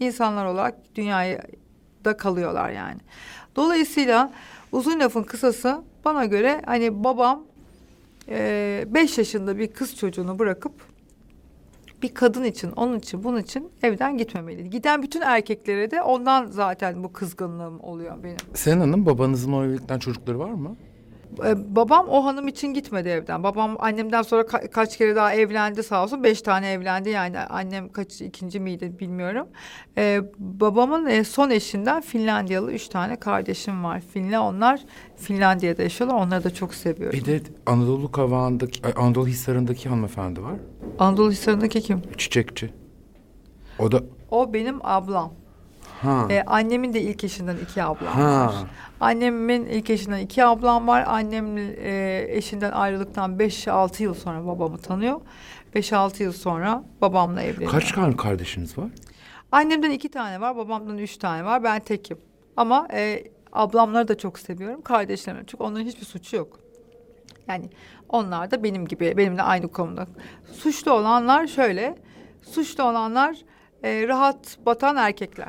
insanlar olarak dünyaya da kalıyorlar yani. Dolayısıyla uzun lafın kısası bana göre hani babam e, beş yaşında bir kız çocuğunu bırakıp bir kadın için, onun için, bunun için evden gitmemeliydi. Giden bütün erkeklere de ondan zaten bu kızgınlığım oluyor benim. Sen Hanım babanızın o evlilikten çocukları var mı? Ee, babam o hanım için gitmedi evden. Babam annemden sonra ka- kaç kere daha evlendi sağ olsun. Beş tane evlendi yani annem kaç ikinci miydi bilmiyorum. Ee, babamın e, son eşinden Finlandiyalı üç tane kardeşim var. Finle onlar Finlandiya'da yaşıyorlar. Onları da çok seviyorum. Bir de Anadolu Kavağı'ndaki, Anadolu Hisarı'ndaki hanımefendi var. Anadolu Hisarı'ndaki kim? Çiçekçi. O da... O benim ablam. Ha. Ee, annemin de ilk eşinden iki ablam Ha. var. Annemin ilk eşinden iki ablam var. Annem e, eşinden ayrılıktan beş altı yıl sonra babamı tanıyor. Beş altı yıl sonra babamla evleniyor. Kaç tane kardeşiniz var? Annemden iki tane var, babamdan üç tane var. Ben tekim. Ama e, ablamları da çok seviyorum. Kardeşlerimi çünkü onların hiçbir suçu yok. Yani onlar da benim gibi, benimle aynı konuda. Suçlu olanlar şöyle. Suçlu olanlar e, rahat batan erkekler.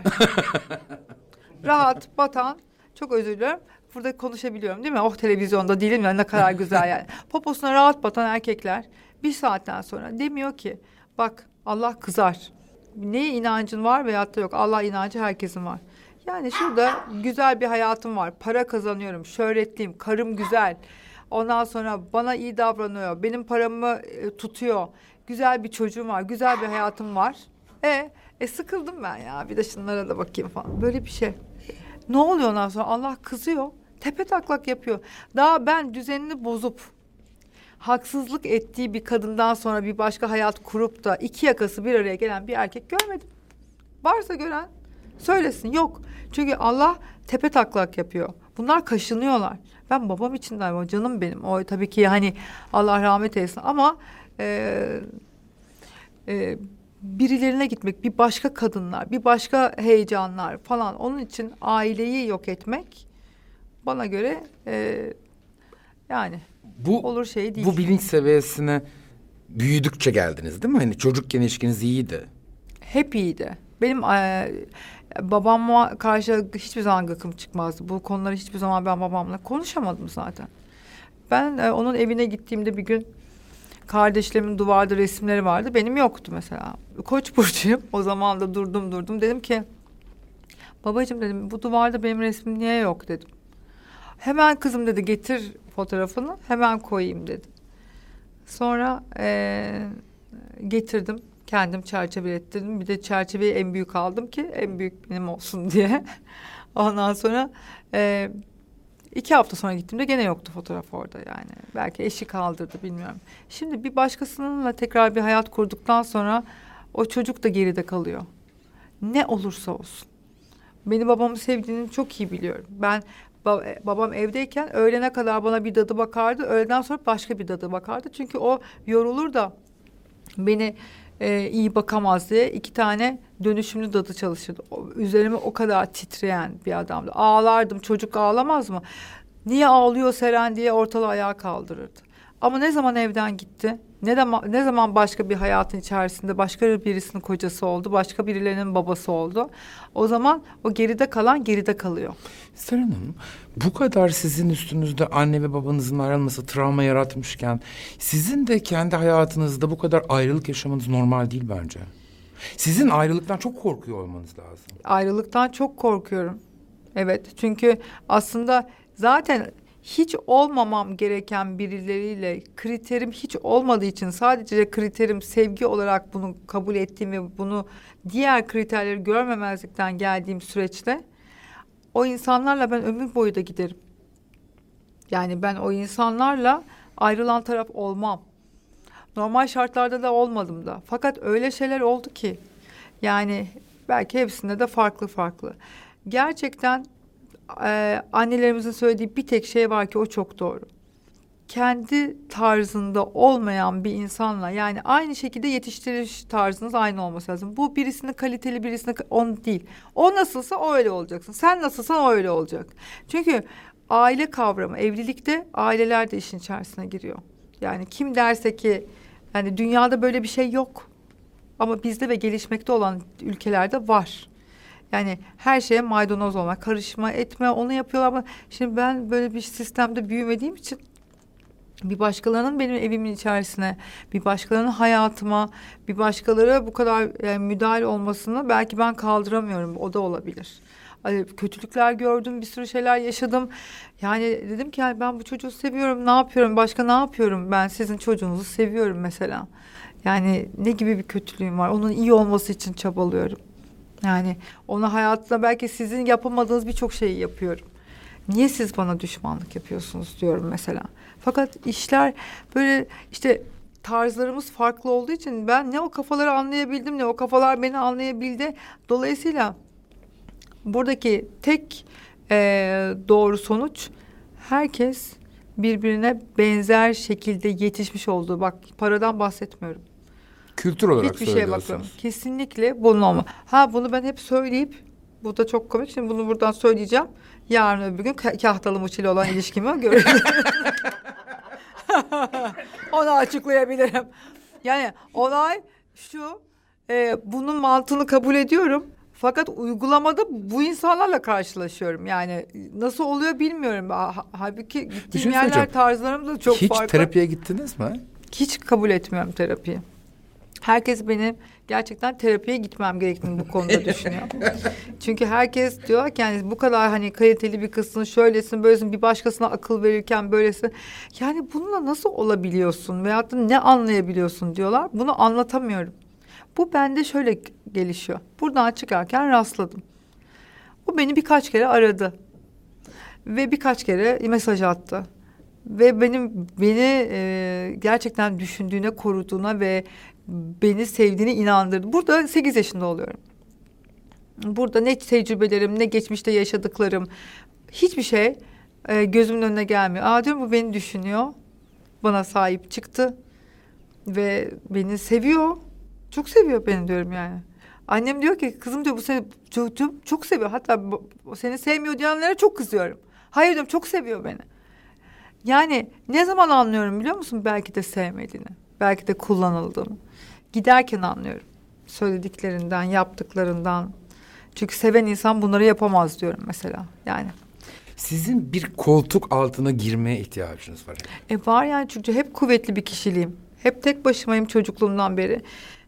rahat batan, çok özür dilerim. Burada konuşabiliyorum değil mi? Oh televizyonda değilim ya ne kadar güzel yani. Poposuna rahat batan erkekler bir saatten sonra demiyor ki bak Allah kızar. Neye inancın var veyahut da yok. Allah inancı herkesin var. Yani şurada güzel bir hayatım var. Para kazanıyorum, şöhretliyim, karım güzel. Ondan sonra bana iyi davranıyor, benim paramı e, tutuyor. Güzel bir çocuğum var, güzel bir hayatım var. E, e sıkıldım ben ya. Bir de şunlara da bakayım falan. Böyle bir şey. Ne oluyor ondan sonra? Allah kızıyor. Tepe taklak yapıyor. Daha ben düzenini bozup haksızlık ettiği bir kadından sonra bir başka hayat kurup da iki yakası bir araya gelen bir erkek görmedim. Varsa gören söylesin. Yok. Çünkü Allah tepe taklak yapıyor. Bunlar kaşınıyorlar. Ben babam için de canım benim. O tabii ki hani Allah rahmet eylesin ama e, e, birilerine gitmek, bir başka kadınlar, bir başka heyecanlar falan. Onun için aileyi yok etmek bana göre e, yani Bu olur şey değil. bu bilinç seviyesine büyüdükçe geldiniz değil mi? Hani çocukken ilişkiniz iyiydi. Hep iyiydi. Benim e, babama karşı hiçbir zaman gıkım çıkmazdı. Bu konuları hiçbir zaman ben babamla konuşamadım zaten. Ben e, onun evine gittiğimde bir gün kardeşlerimin duvarda resimleri vardı. Benim yoktu mesela. Koç burcuyum. O zaman da durdum durdum. Dedim ki babacığım dedim bu duvarda benim resmim niye yok dedim. Hemen kızım dedi getir fotoğrafını hemen koyayım dedi. Sonra e, getirdim. Kendim çerçevelettirdim. Bir de çerçeveyi en büyük aldım ki en büyük benim olsun diye. Ondan sonra e, iki hafta sonra gittiğimde gene yoktu fotoğraf orada yani. Belki eşi kaldırdı bilmiyorum. Şimdi bir başkasınınla tekrar bir hayat kurduktan sonra o çocuk da geride kalıyor. Ne olursa olsun. Beni babamı sevdiğini çok iyi biliyorum. Ben ba- babam evdeyken öğlene kadar bana bir dadı bakardı. Öğleden sonra başka bir dadı bakardı. Çünkü o yorulur da beni e, iyi bakamaz diye iki tane dönüşümlü dadı çalışırdı. Üzerime o kadar titreyen bir adamdı. Ağlardım. Çocuk ağlamaz mı? Niye ağlıyor Seren diye ortalığı ayağa kaldırırdı. Ama ne zaman evden gitti? Ne zaman ne zaman başka bir hayatın içerisinde başka birisinin kocası oldu, başka birilerinin babası oldu. O zaman o geride kalan geride kalıyor. Seren Hanım, bu kadar sizin üstünüzde anne ve babanızın ayrılması travma yaratmışken sizin de kendi hayatınızda bu kadar ayrılık yaşamanız normal değil bence. Sizin ayrılıktan çok korkuyor olmanız lazım. Ayrılıktan çok korkuyorum. Evet çünkü aslında zaten hiç olmamam gereken birileriyle kriterim hiç olmadığı için sadece kriterim sevgi olarak bunu kabul ettiğim ve bunu diğer kriterleri görmemezlikten geldiğim süreçte o insanlarla ben ömür boyu da giderim. Yani ben o insanlarla ayrılan taraf olmam. Normal şartlarda da olmadım da. Fakat öyle şeyler oldu ki yani belki hepsinde de farklı farklı. Gerçekten e, annelerimizin söylediği bir tek şey var ki o çok doğru. Kendi tarzında olmayan bir insanla yani aynı şekilde yetiştiriş tarzınız aynı olması lazım. Bu birisinin kaliteli birisine on değil. O nasılsa o öyle olacaksın. Sen nasılsan o öyle olacak. Çünkü aile kavramı evlilikte aileler de işin içerisine giriyor. Yani kim derse ki yani dünyada böyle bir şey yok. Ama bizde ve gelişmekte olan ülkelerde var. Yani her şeye maydanoz olmak, karışma etme, onu yapıyorlar ama şimdi ben böyle bir sistemde büyümediğim için bir başkalarının benim evimin içerisine, bir başkalarının hayatıma, bir başkaları bu kadar yani müdahale olmasını belki ben kaldıramıyorum. O da olabilir. Kötülükler gördüm, bir sürü şeyler yaşadım. Yani dedim ki yani ben bu çocuğu seviyorum, ne yapıyorum, başka ne yapıyorum? Ben sizin çocuğunuzu seviyorum mesela. Yani ne gibi bir kötülüğüm var? Onun iyi olması için çabalıyorum. Yani ona hayatta belki sizin yapamadığınız birçok şeyi yapıyorum. Niye siz bana düşmanlık yapıyorsunuz diyorum mesela. Fakat işler böyle işte tarzlarımız farklı olduğu için ben ne o kafaları anlayabildim ne o kafalar beni anlayabildi. Dolayısıyla buradaki tek e, doğru sonuç herkes birbirine benzer şekilde yetişmiş olduğu. Bak paradan bahsetmiyorum. Kültür olarak Hiçbir şeye bakmıyorum. Kesinlikle bunun olma. Ha bunu ben hep söyleyip bu da çok komik. Şimdi bunu buradan söyleyeceğim. Yarın öbür gün ka- kahtalı mıçıyla olan ilişkimi görürüz. Onu açıklayabilirim. Yani olay şu. e, bunun mantığını kabul ediyorum. Fakat uygulamada bu insanlarla karşılaşıyorum. Yani nasıl oluyor bilmiyorum. Ha- Halbuki gittiğim şey yerler tarzlarım da çok Hiç farklı. terapiye gittiniz mi? Hiç kabul etmiyorum terapiyi. Herkes benim gerçekten terapiye gitmem gerektiğini bu konuda düşünüyor. Çünkü herkes diyor ki yani bu kadar hani kaliteli bir kızsın, şöylesin, böylesin, bir başkasına akıl verirken böylesin. Yani bununla nasıl olabiliyorsun veyahut da ne anlayabiliyorsun diyorlar. Bunu anlatamıyorum. Bu bende şöyle gelişiyor. Buradan çıkarken rastladım. O beni birkaç kere aradı. Ve birkaç kere mesaj attı ve benim beni e, gerçekten düşündüğüne, koruduğuna ve beni sevdiğine inandırdı. Burada 8 yaşında oluyorum. Burada ne tecrübelerim, ne geçmişte yaşadıklarım, hiçbir şey e, gözümün önüne gelmiyor. Aa diyorum bu beni düşünüyor, bana sahip çıktı ve beni seviyor. Çok seviyor beni diyorum yani. Annem diyor ki kızım diyor bu seni çok, çok, çok seviyor. Hatta bu, seni sevmiyor diyenlere çok kızıyorum. Hayır diyorum çok seviyor beni. Yani ne zaman anlıyorum biliyor musun? Belki de sevmediğini. Belki de kullanıldığımı. Giderken anlıyorum. Söylediklerinden, yaptıklarından. Çünkü seven insan bunları yapamaz diyorum mesela. Yani. Sizin bir koltuk altına girmeye ihtiyacınız var. E var yani çünkü hep kuvvetli bir kişiliğim. Hep tek başımayım çocukluğumdan beri.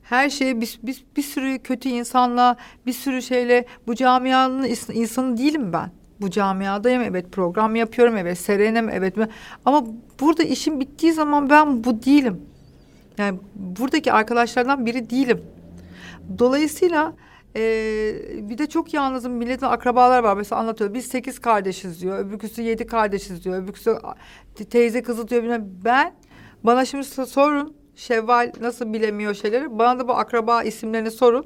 Her şeyi bir, bir, bir sürü kötü insanla, bir sürü şeyle bu camianın ins- insanı değilim ben. Bu camiadayım evet program yapıyorum evet serenim evet ama burada işim bittiği zaman ben bu değilim. Yani buradaki arkadaşlardan biri değilim. Dolayısıyla e, bir de çok yalnızım milletin akrabalar var mesela anlatıyor biz sekiz kardeşiz diyor öbürküsü yedi kardeşiz diyor öbürküsü teyze kızı diyor ben bana şimdi so- sorun Şevval nasıl bilemiyor şeyleri? Bana da bu akraba isimlerini sorun.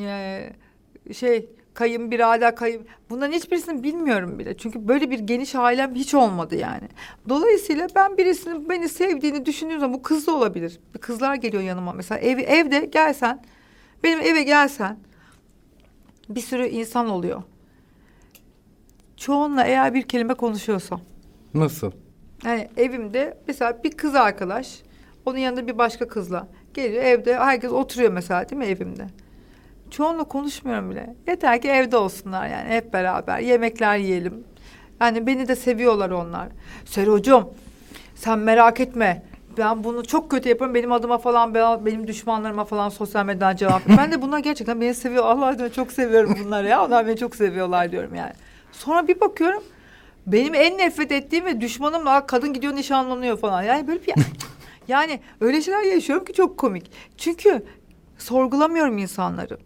Ee, şey kayınbirader kayın bunların hiçbirisini bilmiyorum bile. Çünkü böyle bir geniş ailem hiç olmadı yani. Dolayısıyla ben birisinin beni sevdiğini düşündüğüm zaman bu kız da olabilir. Bir kızlar geliyor yanıma mesela. Ev, evde gelsen benim eve gelsen bir sürü insan oluyor. Çoğunla eğer bir kelime konuşuyorsam. Nasıl? yani evimde mesela bir kız arkadaş onun yanında bir başka kızla geliyor evde herkes oturuyor mesela değil mi evimde. Çoğunla konuşmuyorum bile. Yeter ki evde olsunlar yani hep beraber yemekler yiyelim. Yani beni de seviyorlar onlar. Serocuğum sen merak etme. Ben bunu çok kötü yaparım. Benim adıma falan ben- benim düşmanlarıma falan sosyal medyadan cevap. ben de bunlar gerçekten beni seviyor. Allah aşkına çok seviyorum bunları ya. Onlar beni çok seviyorlar diyorum yani. Sonra bir bakıyorum benim en nefret ettiğim ve düşmanımla kadın gidiyor nişanlanıyor falan. Yani böyle bir yani öyle şeyler yaşıyorum ki çok komik. Çünkü sorgulamıyorum insanları.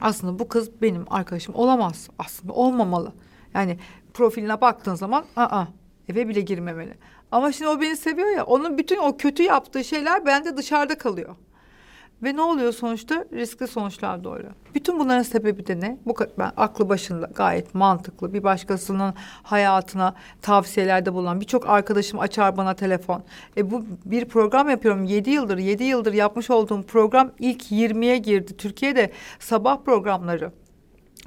Aslında bu kız benim arkadaşım olamaz. Aslında olmamalı. Yani profiline baktığın zaman aa eve bile girmemeli. Ama şimdi o beni seviyor ya onun bütün o kötü yaptığı şeyler bende dışarıda kalıyor. Ve ne oluyor sonuçta? Riskli sonuçlar doğuyor. Bütün bunların sebebi de ne? Bu ben aklı başında gayet mantıklı bir başkasının hayatına tavsiyelerde bulunan birçok arkadaşım açar bana telefon. E bu bir program yapıyorum. Yedi yıldır, yedi yıldır yapmış olduğum program ilk 20'ye girdi. Türkiye'de sabah programları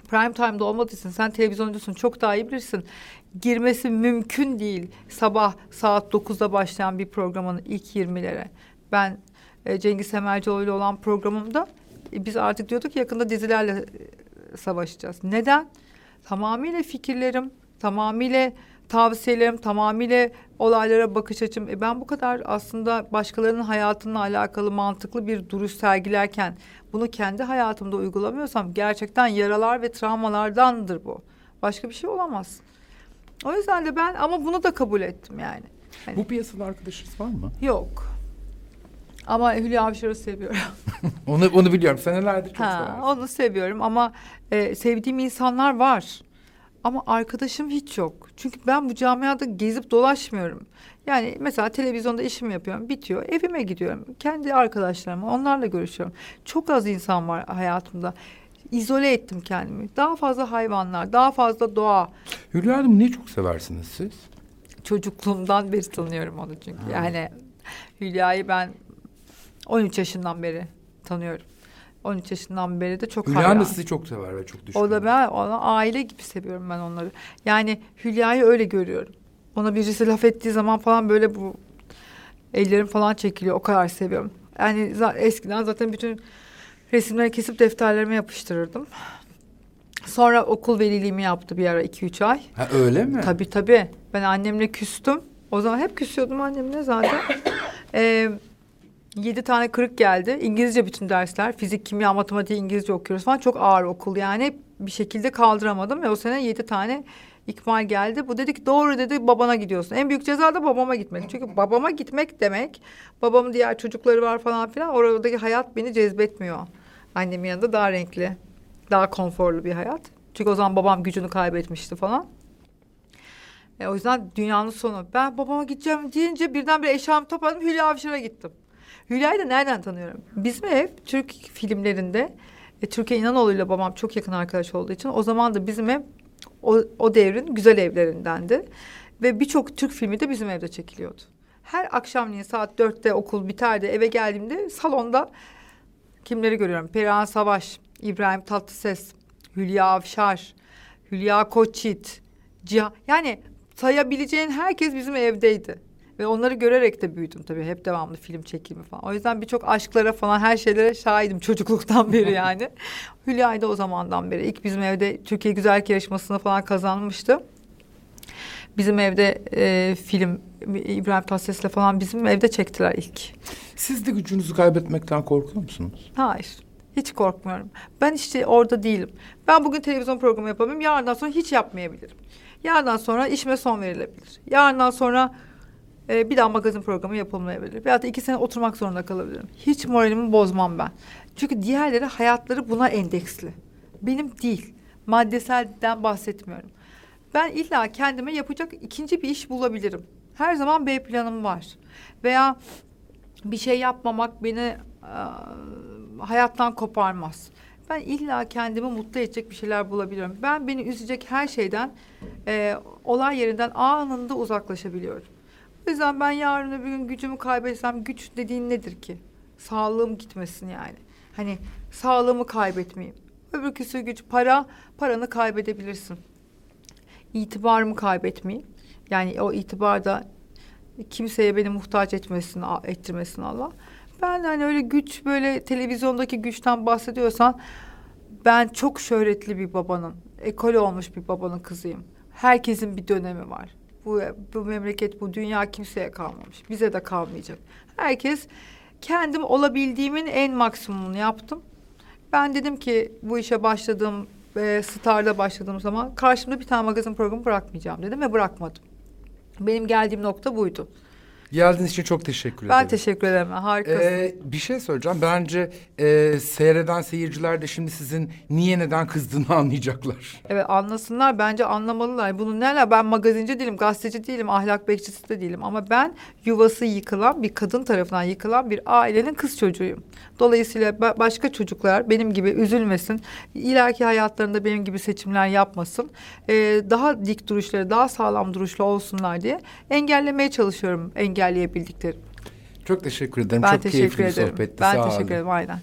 prime time'da olmadığı için sen televizyoncusun çok daha iyi bilirsin. Girmesi mümkün değil. Sabah saat 9'da başlayan bir programın ilk 20'lere. Ben e, Cengiz Semercioğlu ile olan programımda e, biz artık diyorduk yakında dizilerle e, savaşacağız. Neden? Tamamıyla fikirlerim, tamamıyla tavsiyelerim, tamamıyla olaylara bakış açım. E ben bu kadar aslında başkalarının hayatına alakalı mantıklı bir duruş sergilerken bunu kendi hayatımda uygulamıyorsam gerçekten yaralar ve travmalardandır bu. Başka bir şey olamaz. O yüzden de ben ama bunu da kabul ettim yani. Hani- Bu piyasada arkadaşınız var mı? Yok. Ama Hülya Avşar'ı seviyorum. Onu onu biliyorum. Senelerdir çok Ha, onu seviyorum ama e, sevdiğim insanlar var. Ama arkadaşım hiç yok. Çünkü ben bu camiada gezip dolaşmıyorum. Yani mesela televizyonda işimi yapıyorum, bitiyor. Evime gidiyorum. Kendi arkadaşlarıma, onlarla görüşüyorum. Çok az insan var hayatımda. İzole ettim kendimi. Daha fazla hayvanlar, daha fazla doğa. Hülya Hanım ne çok seversiniz siz? Çocukluğumdan beri tanıyorum onu çünkü. Yani Hülya'yı ben 13 yaşından beri tanıyorum. 13 yaşından beri de çok Hülya da sizi çok sever ve çok düşkün. O da ben ona aile gibi seviyorum ben onları. Yani Hülya'yı öyle görüyorum. Ona birisi laf ettiği zaman falan böyle bu ellerim falan çekiliyor. O kadar seviyorum. Yani eskiden zaten bütün resimleri kesip defterlerime yapıştırırdım. Sonra okul veliliğimi yaptı bir ara 2-3 ay. Ha öyle mi? Tabii tabii. Ben annemle küstüm. O zaman hep küsüyordum annemle zaten. Ee, yedi tane kırık geldi. İngilizce bütün dersler. Fizik, kimya, matematik, İngilizce okuyoruz falan. Çok ağır okul yani. Bir şekilde kaldıramadım ve o sene yedi tane ikmal geldi. Bu dedi ki doğru dedi babana gidiyorsun. En büyük ceza da babama gitmek. Çünkü babama gitmek demek babamın diğer çocukları var falan filan. Oradaki hayat beni cezbetmiyor. Annemin yanında daha renkli, daha konforlu bir hayat. Çünkü o zaman babam gücünü kaybetmişti falan. E, o yüzden dünyanın sonu. Ben babama gideceğim deyince birdenbire eşyamı topladım Hülya Avşar'a gittim. Hülya'yı da nereden tanıyorum? Bizim ev Türk filmlerinde e, Türkiye İnanoğlu'yla babam çok yakın arkadaş olduğu için o zaman da bizim ev o, o devrin güzel evlerindendi. Ve birçok Türk filmi de bizim evde çekiliyordu. Her akşamleyin saat dörtte okul biterdi eve geldiğimde salonda kimleri görüyorum? Perihan Savaş, İbrahim Tatlıses, Hülya Avşar, Hülya Koçit, Cihan. Yani sayabileceğin herkes bizim evdeydi. Ve onları görerek de büyüdüm tabii. Hep devamlı film çekimi falan. O yüzden birçok aşklara falan her şeylere şahidim çocukluktan beri yani. Hülya'yı da o zamandan beri. İlk bizim evde Türkiye Güzellik Yarışması'nı falan kazanmıştı. Bizim evde e, film İbrahim Tatlıses'le falan bizim evde çektiler ilk. Siz de gücünüzü kaybetmekten korkuyor musunuz? Hayır. Hiç korkmuyorum. Ben işte orada değilim. Ben bugün televizyon programı yapamıyorum. Yarından sonra hiç yapmayabilirim. Yarından sonra işime son verilebilir. Yarından sonra e, bir daha magazin programı yapılmayabilir. Veyahut da iki sene oturmak zorunda kalabilirim. Hiç moralimi bozmam ben. Çünkü diğerleri hayatları buna endeksli. Benim değil. Maddeselden bahsetmiyorum. Ben illa kendime yapacak ikinci bir iş bulabilirim. Her zaman B planım var. Veya bir şey yapmamak beni e, hayattan koparmaz. Ben illa kendimi mutlu edecek bir şeyler bulabiliyorum. Ben beni üzecek her şeyden e, olay yerinden anında uzaklaşabiliyorum. O yüzden ben yarın öbür gün gücümü kaybetsem güç dediğin nedir ki? Sağlığım gitmesin yani. Hani sağlığımı kaybetmeyeyim. Öbürküsü güç para, paranı kaybedebilirsin. İtibarımı kaybetmeyeyim. Yani o itibar da kimseye beni muhtaç etmesin, ettirmesin Allah. Ben hani öyle güç böyle televizyondaki güçten bahsediyorsan ben çok şöhretli bir babanın, ekole olmuş bir babanın kızıyım. Herkesin bir dönemi var. Bu, bu memleket, bu dünya kimseye kalmamış. Bize de kalmayacak. Herkes kendim olabildiğimin en maksimumunu yaptım. Ben dedim ki bu işe başladığım ve Star'da başladığım zaman karşımda bir tane magazin programı bırakmayacağım dedim ve bırakmadım. Benim geldiğim nokta buydu. Geldiğiniz için çok teşekkür ederim. Ben teşekkür ederim. Harikasın. Ee, bir şey söyleyeceğim. Bence e, seyreden seyirciler de şimdi sizin niye neden kızdığını anlayacaklar. Evet anlasınlar bence anlamalılar. Bunu neler ben magazinci değilim, gazeteci değilim, ahlak bekçisi de değilim. Ama ben yuvası yıkılan bir kadın tarafından yıkılan bir ailenin kız çocuğuyum. Dolayısıyla ba- başka çocuklar benim gibi üzülmesin. İleriki hayatlarında benim gibi seçimler yapmasın. Ee, daha dik duruşları, daha sağlam duruşlu olsunlar diye engellemeye çalışıyorum engelleyebildiklerim. Çok teşekkür ederim. Ben çok teşekkür keyifli bir ederim. sohbetti. Ben Sağ teşekkür olun. ederim aynen.